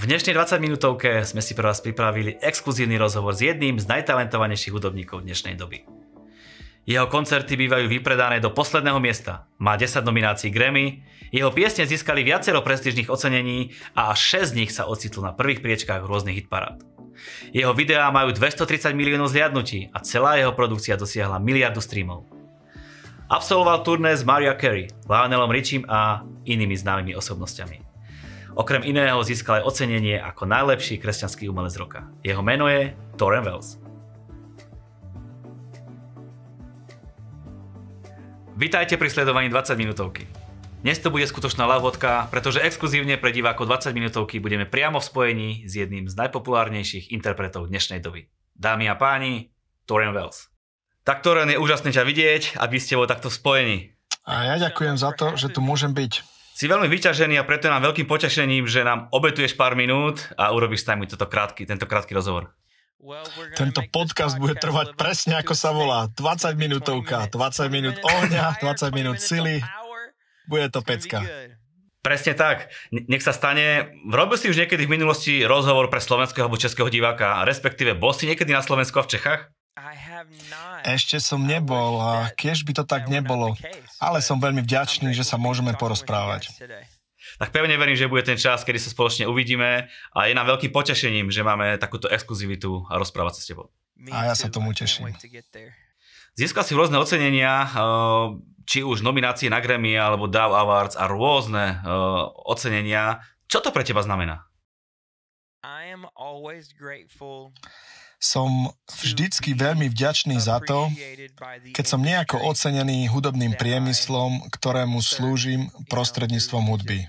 V dnešnej 20 minútovke sme si pre vás pripravili exkluzívny rozhovor s jedným z najtalentovanejších hudobníkov dnešnej doby. Jeho koncerty bývajú vypredané do posledného miesta. Má 10 nominácií Grammy, jeho piesne získali viacero prestížnych ocenení a až 6 z nich sa ocitlo na prvých priečkách rôznych hitparád. Jeho videá majú 230 miliónov zliadnutí a celá jeho produkcia dosiahla miliardu streamov. Absolvoval turné s Maria Carey, Lionelom Richiem a inými známymi osobnosťami. Okrem iného získal aj ocenenie ako najlepší kresťanský umelec roka. Jeho meno je Torren Wells. Vítajte pri sledovaní 20 minútovky. Dnes to bude skutočná lavodka, pretože exkluzívne pre divákov 20 minútovky budeme priamo v spojení s jedným z najpopulárnejších interpretov dnešnej doby. Dámy a páni, Torren Wells. Tak Torren, je úžasné ťa vidieť, aby ste bol takto spojení. A ja ďakujem za to, že tu môžem byť. Si veľmi vyťažený a preto je nám veľkým potešením, že nám obetuješ pár minút a urobíš s nami toto krátky, tento krátky rozhovor. Tento podcast bude trvať presne ako sa volá. 20 minútovka, 20 minút ohňa, 20 minút sily. Bude to pecka. Presne tak. Nech sa stane. Robil si už niekedy v minulosti rozhovor pre slovenského alebo českého diváka, respektíve bol si niekedy na Slovensku a v Čechách? Ešte som nebol a kiež by to tak nebolo, ale som veľmi vďačný, že sa môžeme porozprávať. Tak pevne verím, že bude ten čas, kedy sa spoločne uvidíme a je nám veľkým potešením, že máme takúto exkluzivitu a rozprávať sa s tebou. A ja sa tomu teším. Získal si rôzne ocenenia, eh, či už nominácie na Grammy alebo DAW Awards a rôzne eh, ocenenia. Čo to pre teba znamená? Som vždycky veľmi vďačný za to, keď som nejako ocenený hudobným priemyslom, ktorému slúžim prostredníctvom hudby.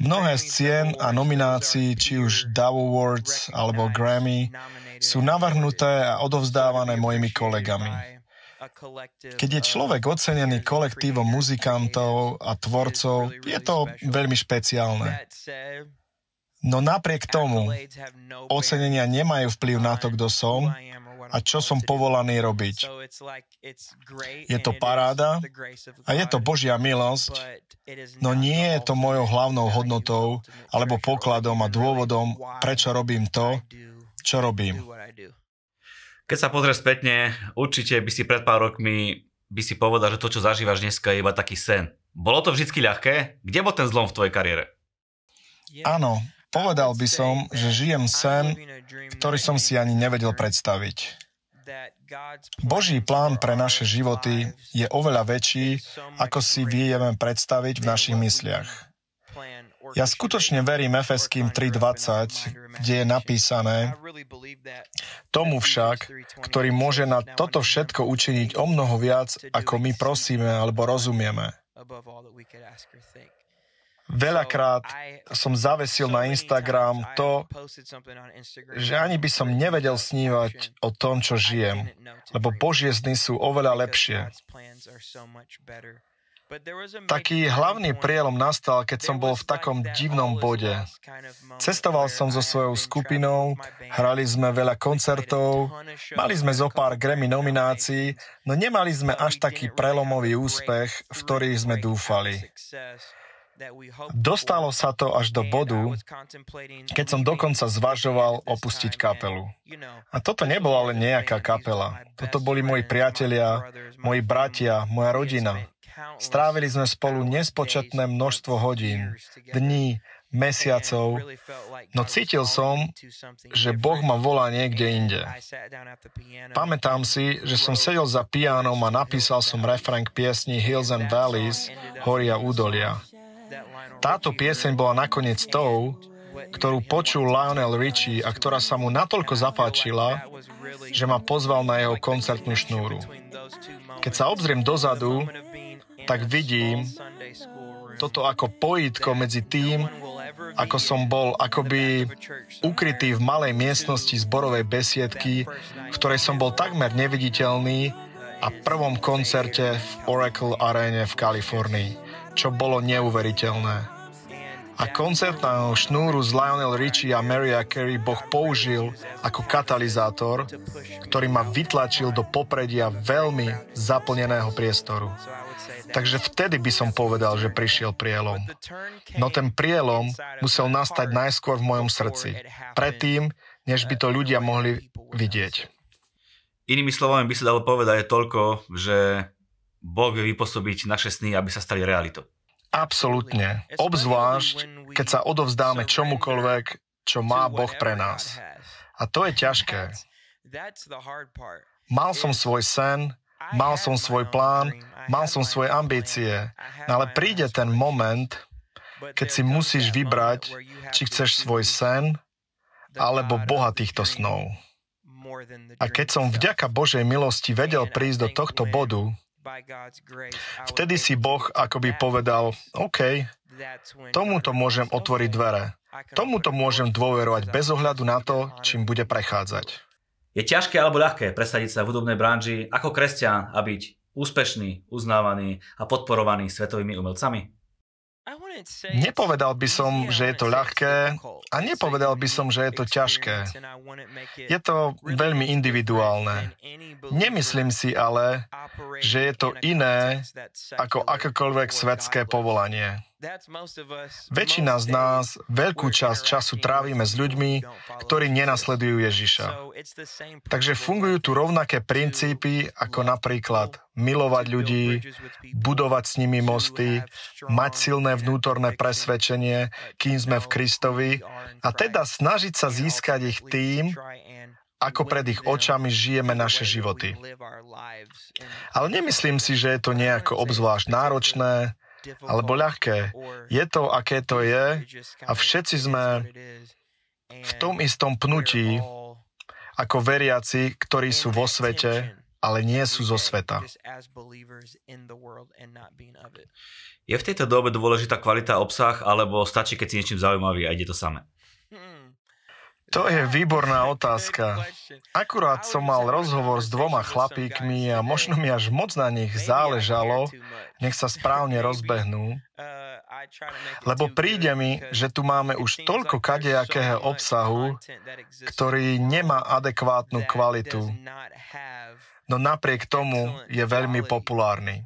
Mnohé z cien a nominácií, či už Dove Awards alebo Grammy, sú navrhnuté a odovzdávané mojimi kolegami. Keď je človek ocenený kolektívom muzikantov a tvorcov, je to veľmi špeciálne. No napriek tomu, ocenenia nemajú vplyv na to, kto som a čo som povolaný robiť. Je to paráda a je to Božia milosť, no nie je to mojou hlavnou hodnotou alebo pokladom a dôvodom, prečo robím to, čo robím. Keď sa pozrieš spätne, určite by si pred pár rokmi by si povedal, že to, čo zažívaš dneska, je iba taký sen. Bolo to vždy ľahké? Kde bol ten zlom v tvojej kariére? Áno, Povedal by som, že žijem sen, ktorý som si ani nevedel predstaviť. Boží plán pre naše životy je oveľa väčší, ako si vieme predstaviť v našich mysliach. Ja skutočne verím Efeským 3.20, kde je napísané Tomu však, ktorý môže na toto všetko učiniť o mnoho viac, ako my prosíme alebo rozumieme. Veľakrát som zavesil na Instagram to, že ani by som nevedel snívať o tom, čo žijem, lebo Božie sny sú oveľa lepšie. Taký hlavný prielom nastal, keď som bol v takom divnom bode. Cestoval som so svojou skupinou, hrali sme veľa koncertov, mali sme zo pár Grammy nominácií, no nemali sme až taký prelomový úspech, v ktorý sme dúfali. Dostalo sa to až do bodu, keď som dokonca zvažoval opustiť kapelu. A toto nebola len nejaká kapela. Toto boli moji priatelia, moji bratia, moja rodina. Strávili sme spolu nespočetné množstvo hodín, dní, mesiacov, no cítil som, že Boh ma volá niekde inde. Pamätám si, že som sedel za pianom a napísal som refrén piesni Hills and Valleys, Horia údolia. Táto pieseň bola nakoniec tou, ktorú počul Lionel Richie a ktorá sa mu natoľko zapáčila, že ma pozval na jeho koncertnú šnúru. Keď sa obzriem dozadu, tak vidím toto ako pojitko medzi tým, ako som bol akoby ukrytý v malej miestnosti zborovej besiedky, v ktorej som bol takmer neviditeľný a prvom koncerte v Oracle Arene v Kalifornii čo bolo neuveriteľné. A koncertného šnúru z Lionel Richie a Maria Carey Boh použil ako katalizátor, ktorý ma vytlačil do popredia veľmi zaplneného priestoru. Takže vtedy by som povedal, že prišiel prielom. No ten prielom musel nastať najskôr v mojom srdci. Predtým, než by to ľudia mohli vidieť. Inými slovami by sa dalo povedať toľko, že Boh vie vypôsobiť naše sny, aby sa stali realitou. Absolútne. Obzvlášť, keď sa odovzdáme čomukoľvek, čo má Boh pre nás. A to je ťažké. Mal som svoj sen, mal som svoj plán, mal som svoje ambície, no ale príde ten moment, keď si musíš vybrať, či chceš svoj sen alebo Boha týchto snov. A keď som vďaka Božej milosti vedel prísť do tohto bodu, vtedy si Boh akoby povedal, OK, tomuto môžem otvoriť dvere. Tomuto môžem dôverovať bez ohľadu na to, čím bude prechádzať. Je ťažké alebo ľahké presadiť sa v hudobnej branži ako kresťan a byť úspešný, uznávaný a podporovaný svetovými umelcami? Nepovedal by som, že je to ľahké a nepovedal by som, že je to ťažké. Je to veľmi individuálne. Nemyslím si ale, že je to iné ako akékoľvek svetské povolanie. Väčšina z nás veľkú časť času trávime s ľuďmi, ktorí nenasledujú Ježiša. Takže fungujú tu rovnaké princípy ako napríklad milovať ľudí, budovať s nimi mosty, mať silné vnútorné presvedčenie, kým sme v Kristovi a teda snažiť sa získať ich tým, ako pred ich očami žijeme naše životy. Ale nemyslím si, že je to nejako obzvlášť náročné, alebo ľahké. Je to, aké to je a všetci sme v tom istom pnutí ako veriaci, ktorí sú vo svete, ale nie sú zo sveta. Je v tejto dobe dôležitá kvalita obsah, alebo stačí, keď si niečím zaujímavý a ide to samé? To je výborná otázka. Akurát som mal rozhovor s dvoma chlapíkmi a možno mi až moc na nich záležalo, nech sa správne rozbehnú, lebo príde mi, že tu máme už toľko kadejakého obsahu, ktorý nemá adekvátnu kvalitu, no napriek tomu je veľmi populárny.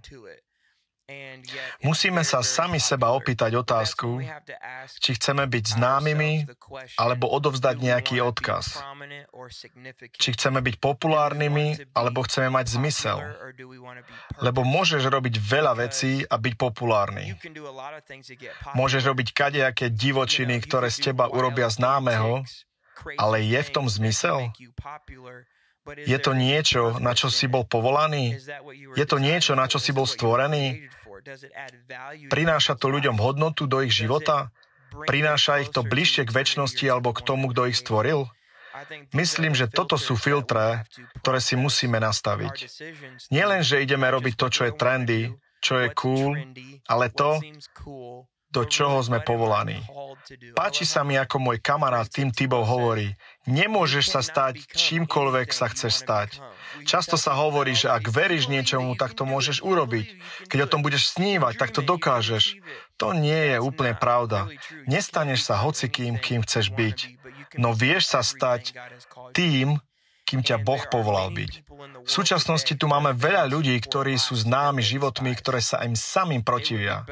Musíme sa sami seba opýtať otázku, či chceme byť známymi alebo odovzdať nejaký odkaz. Či chceme byť populárnymi alebo chceme mať zmysel. Lebo môžeš robiť veľa vecí a byť populárny. Môžeš robiť kadejaké divočiny, ktoré z teba urobia známeho, ale je v tom zmysel? Je to niečo, na čo si bol povolaný? Je to niečo, na čo si bol stvorený? Prináša to ľuďom hodnotu do ich života? Prináša ich to bližšie k väčšnosti alebo k tomu, kto ich stvoril? Myslím, že toto sú filtre, ktoré si musíme nastaviť. Nie len, že ideme robiť to, čo je trendy, čo je cool, ale to, do čoho sme povolaní. Páči sa mi, ako môj kamarát Tim Tebow hovorí, nemôžeš sa stať čímkoľvek sa chceš stať. Často sa hovorí, že ak veríš niečomu, tak to môžeš urobiť. Keď o tom budeš snívať, tak to dokážeš. To nie je úplne pravda. Nestaneš sa hocikým, kým chceš byť. No vieš sa stať tým, kým ťa Boh povolal byť. V súčasnosti tu máme veľa ľudí, ktorí sú známi životmi, ktoré sa im samým protivia.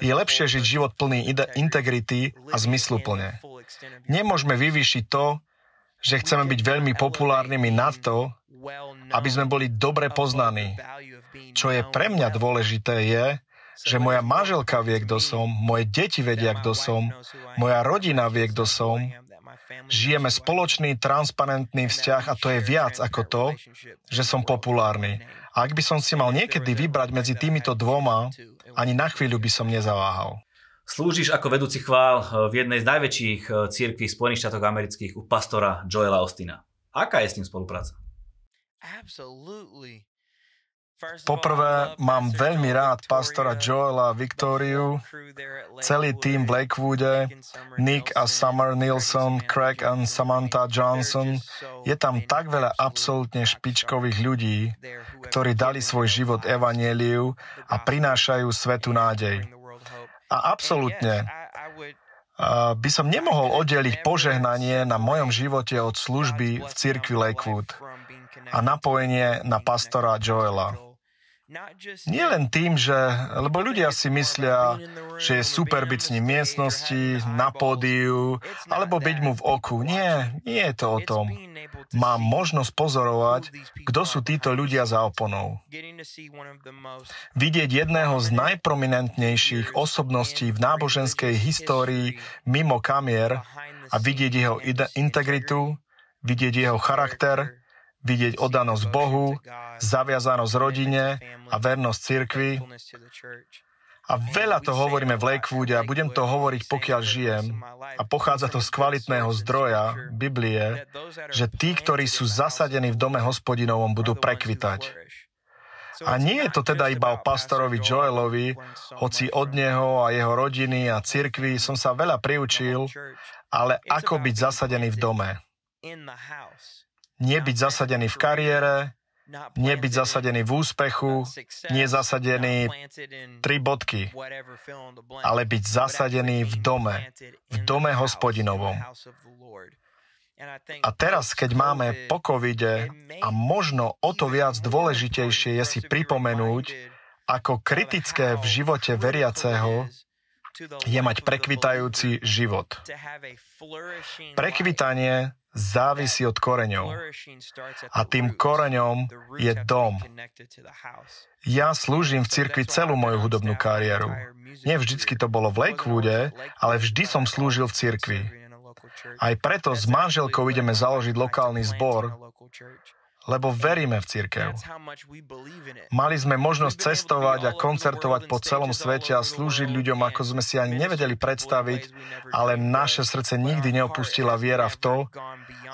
Je lepšie žiť život plný integrity a zmysluplne. Nemôžeme vyvýšiť to, že chceme byť veľmi populárnymi nad to, aby sme boli dobre poznaní. Čo je pre mňa dôležité je, že moja manželka vie, kto som, moje deti vedia, kto som, moja rodina vie, kto som, Žijeme spoločný, transparentný vzťah a to je viac ako to, že som populárny. A ak by som si mal niekedy vybrať medzi týmito dvoma, ani na chvíľu by som nezaváhal. Slúžiš ako vedúci chvál v jednej z najväčších eh, církví Spojených štátoch amerických u pastora Joela Ostina. Aká je s ním spolupráca? Poprvé, mám veľmi rád pastora Joela Victoriu, celý tým v Lakewoode, Nick a Summer Nilsson, Craig a Samantha Johnson. Je tam tak veľa absolútne špičkových ľudí, ktorí dali svoj život evanieliu a prinášajú svetu nádej. A absolútne, by som nemohol oddeliť požehnanie na mojom živote od služby v cirkvi Lakewood a napojenie na pastora Joela. Nie len tým, že, lebo ľudia si myslia, že je super byť s ním v miestnosti, na pódiu, alebo byť mu v oku. Nie, nie je to o tom. Mám možnosť pozorovať, kto sú títo ľudia za oponou. Vidieť jedného z najprominentnejších osobností v náboženskej histórii mimo kamier a vidieť jeho integritu, vidieť jeho charakter, vidieť oddanosť Bohu, zaviazanosť rodine a vernosť cirkvi. A veľa to hovoríme v Lakewoode a budem to hovoriť, pokiaľ žijem. A pochádza to z kvalitného zdroja, Biblie, že tí, ktorí sú zasadení v dome hospodinovom, budú prekvitať. A nie je to teda iba o pastorovi Joelovi, hoci od neho a jeho rodiny a cirkvi som sa veľa priučil, ale ako byť zasadený v dome nie byť zasadený v kariére, nie byť zasadený v úspechu, nie zasadený tri bodky, ale byť zasadený v dome, v dome hospodinovom. A teraz, keď máme po covide a možno o to viac dôležitejšie je si pripomenúť, ako kritické v živote veriaceho je mať prekvitajúci život. Prekvitanie závisí od koreňov. A tým koreňom je dom. Ja slúžim v cirkvi celú moju hudobnú kariéru. Nie vždycky to bolo v Lakewoode, ale vždy som slúžil v cirkvi. Aj preto s manželkou ideme založiť lokálny zbor, lebo veríme v církev. Mali sme možnosť cestovať a koncertovať po celom svete a slúžiť ľuďom, ako sme si ani nevedeli predstaviť, ale naše srdce nikdy neopustila viera v to,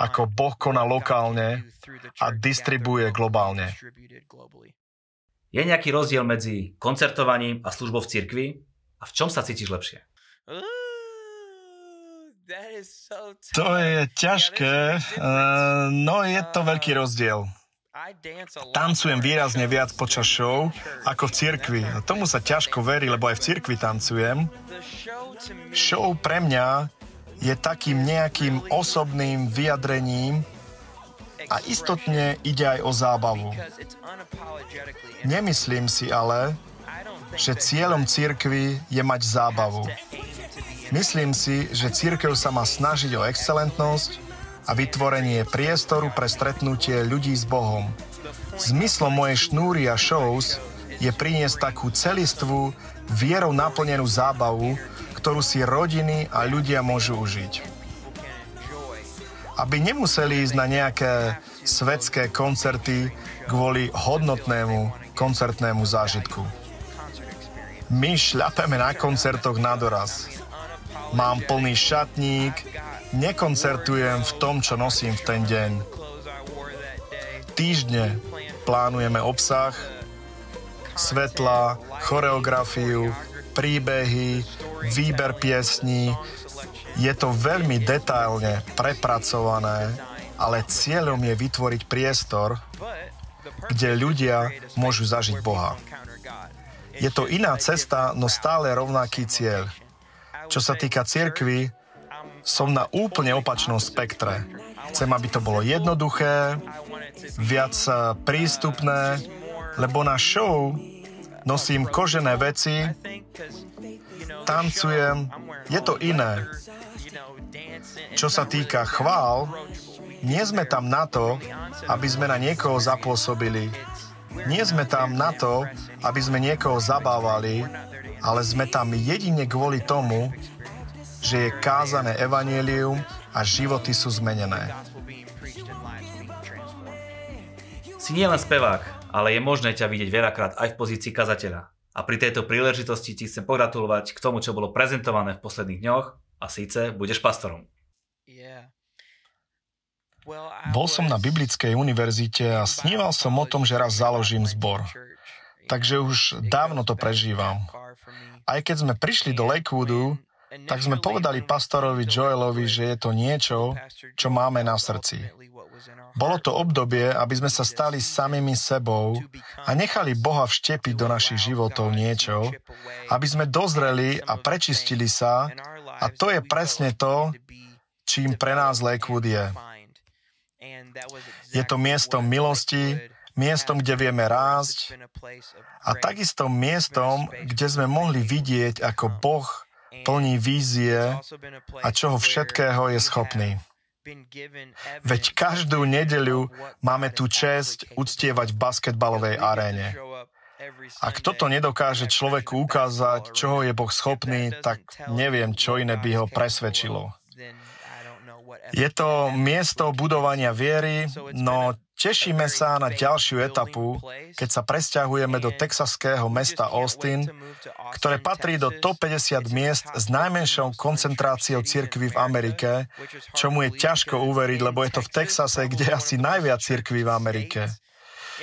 ako Boh koná lokálne a distribuje globálne. Je nejaký rozdiel medzi koncertovaním a službou v cirkvi? A v čom sa cítiš lepšie? To je ťažké, uh, no je to veľký rozdiel. Tancujem výrazne viac počas show ako v cirkvi. Tomu sa ťažko verí, lebo aj v cirkvi tancujem. Show pre mňa je takým nejakým osobným vyjadrením a istotne ide aj o zábavu. Nemyslím si ale, že cieľom cirkvy je mať zábavu. Myslím si, že církev sa má snažiť o excelentnosť a vytvorenie priestoru pre stretnutie ľudí s Bohom. Zmyslom mojej šnúry a shows je priniesť takú celistvú, vierou naplnenú zábavu, ktorú si rodiny a ľudia môžu užiť. Aby nemuseli ísť na nejaké svetské koncerty kvôli hodnotnému koncertnému zážitku. My šľapeme na koncertoch na doraz mám plný šatník, nekoncertujem v tom, čo nosím v ten deň. Týždne plánujeme obsah, svetla, choreografiu, príbehy, výber piesní. Je to veľmi detailne prepracované, ale cieľom je vytvoriť priestor, kde ľudia môžu zažiť Boha. Je to iná cesta, no stále rovnaký cieľ – čo sa týka cirkvy, som na úplne opačnom spektre. Chcem, aby to bolo jednoduché, viac eh, prístupné, lebo na show nosím kožené veci, tancujem, je to iné. Čo sa týka chvál, nie sme tam na to, aby sme na niekoho zapôsobili. Nie sme tam na to, aby sme niekoho zabávali, ale sme tam jedine kvôli tomu, že je kázané evanielium a životy sú zmenené. Si nielen spevák, ale je možné ťa vidieť veľakrát aj v pozícii kazateľa. A pri tejto príležitosti ti chcem pogratulovať k tomu, čo bolo prezentované v posledných dňoch a síce budeš pastorom. Bol som na Biblickej univerzite a sníval som o tom, že raz založím zbor. Takže už dávno to prežívam. Aj keď sme prišli do Lakewoodu, tak sme povedali pastorovi Joelovi, že je to niečo, čo máme na srdci. Bolo to obdobie, aby sme sa stali samými sebou a nechali Boha vštepiť do našich životov niečo, aby sme dozreli a prečistili sa A to je presne to, čím pre nás Lakewood je. Je to miesto milosti, miestom, kde vieme rásť a takisto miestom, kde sme mohli vidieť, ako Boh plní vízie a čoho všetkého je schopný. Veď každú nedeľu máme tu čest uctievať v basketbalovej aréne. Ak toto nedokáže človeku ukázať, čoho je Boh schopný, tak neviem, čo iné by ho presvedčilo. Je to miesto budovania viery, no tešíme sa na ďalšiu etapu, keď sa presťahujeme do texaského mesta Austin, ktoré patrí do top 50 miest s najmenšou koncentráciou cirkví v Amerike, čomu je ťažko uveriť, lebo je to v Texase, kde je asi najviac cirkví v Amerike.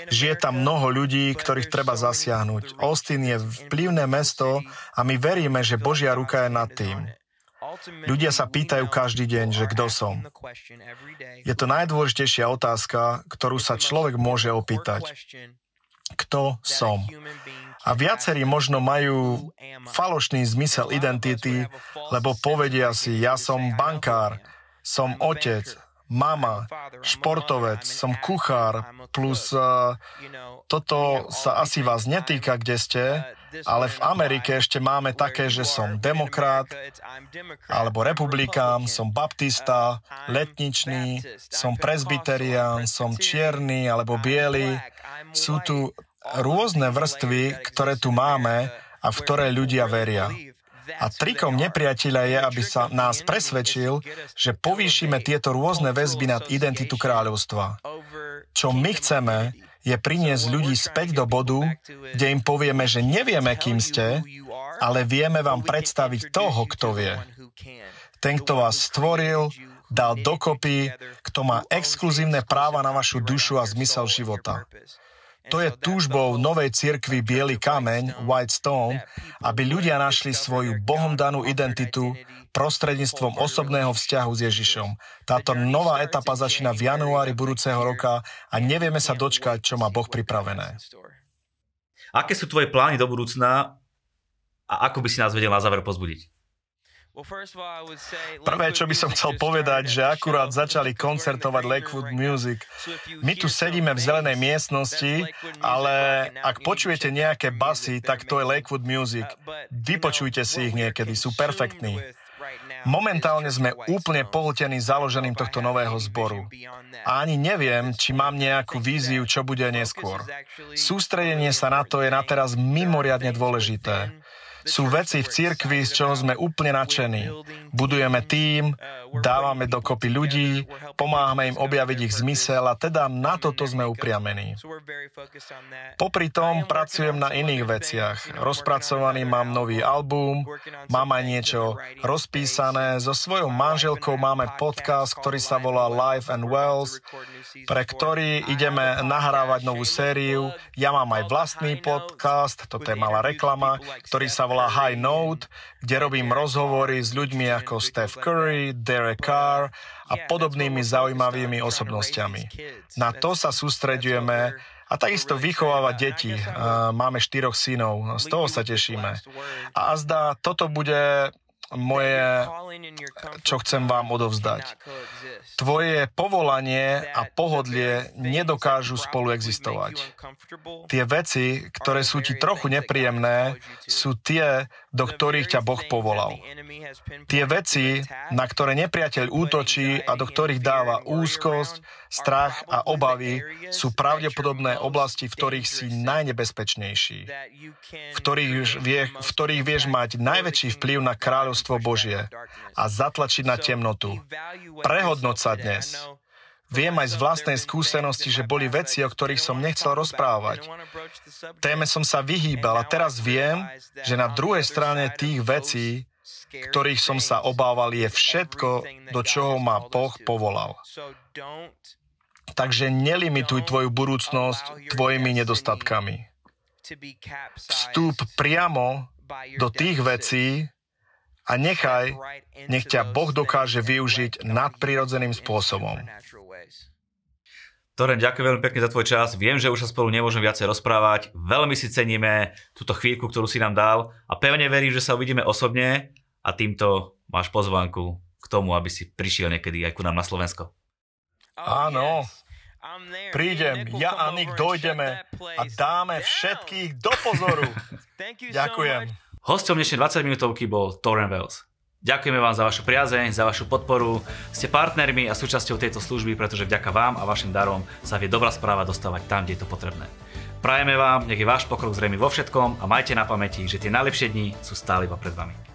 Žije tam mnoho ľudí, ktorých treba zasiahnuť. Austin je vplyvné mesto a my veríme, že Božia ruka je nad tým. Ľudia sa pýtajú každý deň, že kto som. Je to najdôležitejšia otázka, ktorú sa človek môže opýtať. Kto som? A viacerí možno majú falošný zmysel identity, lebo povedia si, ja som bankár, som otec, mama, športovec, som kuchár, plus uh, toto sa asi vás netýka, kde ste, ale v Amerike ešte máme také, že som demokrat, alebo republikán, som baptista, letničný, som presbyterián, som čierny alebo biely. Sú tu rôzne vrstvy, ktoré tu máme a v ktoré ľudia veria. A trikom nepriateľa je, aby sa nás presvedčil, že povýšime tieto rôzne väzby nad identitu kráľovstva. Čo my chceme, je priniesť ľudí späť do bodu, kde im povieme, že nevieme, kým ste, ale vieme vám predstaviť toho, kto vie. Ten, kto vás stvoril, dal dokopy, kto má exkluzívne práva na vašu dušu a zmysel života. To je túžbou novej cirkvi Bielý kameň, White Stone, aby ľudia našli svoju Bohom danú identitu prostredníctvom osobného vzťahu s Ježišom. Táto nová etapa začína v januári budúceho roka a nevieme sa dočkať, čo má Boh pripravené. Aké sú tvoje plány do budúcna a ako by si nás vedel na záver pozbudiť? Prvé, čo by som chcel povedať, že akurát začali koncertovať Lakewood Music. My tu sedíme v zelenej miestnosti, ale ak počujete nejaké basy, tak to je Lakewood Music. Vypočujte si ich niekedy, sú perfektní. Momentálne sme úplne pohltení založením tohto nového zboru. A ani neviem, či mám nejakú víziu, čo bude neskôr. Sústredenie sa na to je na teraz mimoriadne dôležité. Sú veci v cirkvi, z čoho sme úplne nadšení. Budujeme tým, dávame dokopy ľudí, pomáhame im objaviť ich zmysel a teda na toto sme upriamení. Popri tom pracujem na iných veciach. Rozpracovaný mám nový album, mám aj niečo rozpísané. So svojou manželkou máme podcast, ktorý sa volá Life and Wells, pre ktorý ideme nahrávať novú sériu. Ja mám aj vlastný podcast, toto je malá reklama, ktorý sa volá High Note, kde robím rozhovory s ľuďmi ako Steph Curry, Derek Carr a podobnými zaujímavými osobnostiami. Na to sa sústreďujeme a takisto vychovávať deti. Máme štyroch synov, z toho sa tešíme. A azda toto bude moje, čo chcem vám odovzdať. Tvoje povolanie a pohodlie nedokážu spolu existovať. Tie veci, ktoré sú ti trochu nepríjemné, sú tie, do ktorých ťa Boh povolal. Tie veci, na ktoré nepriateľ útočí a do ktorých dáva úzkosť, strach a obavy, sú pravdepodobné oblasti, v ktorých si najnebezpečnejší, v ktorých, vie, v ktorých vieš mať najväčší vplyv na kráľovstvo Božie a zatlačiť na temnotu. Prehodnoť sa dnes. Viem aj z vlastnej skúsenosti, že boli veci, o ktorých som nechcel rozprávať. Téme som sa vyhýbal a teraz viem, že na druhej strane tých vecí, ktorých som sa obával, je všetko, do čoho ma Boh povolal. Takže nelimituj tvoju budúcnosť tvojimi nedostatkami. Vstúp priamo do tých vecí a nechaj, nech ťa Boh dokáže využiť nadprirodzeným spôsobom. Toren, ďakujem veľmi pekne za tvoj čas. Viem, že už sa spolu nemôžem viacej rozprávať. Veľmi si ceníme túto chvíľku, ktorú si nám dal a pevne verím, že sa uvidíme osobne a týmto máš pozvánku k tomu, aby si prišiel niekedy aj ku nám na Slovensko. Áno, prídem, ja a Nick dojdeme a dáme všetkých do pozoru. Ďakujem. Hostom dnešnej 20 minútovky bol Torren Wells. Ďakujeme vám za vašu priazeň, za vašu podporu. Ste partnermi a súčasťou tejto služby, pretože vďaka vám a vašim darom sa vie dobrá správa dostávať tam, kde je to potrebné. Prajeme vám, nech je váš pokrok zrejmy vo všetkom a majte na pamäti, že tie najlepšie dni sú stále iba pred vami.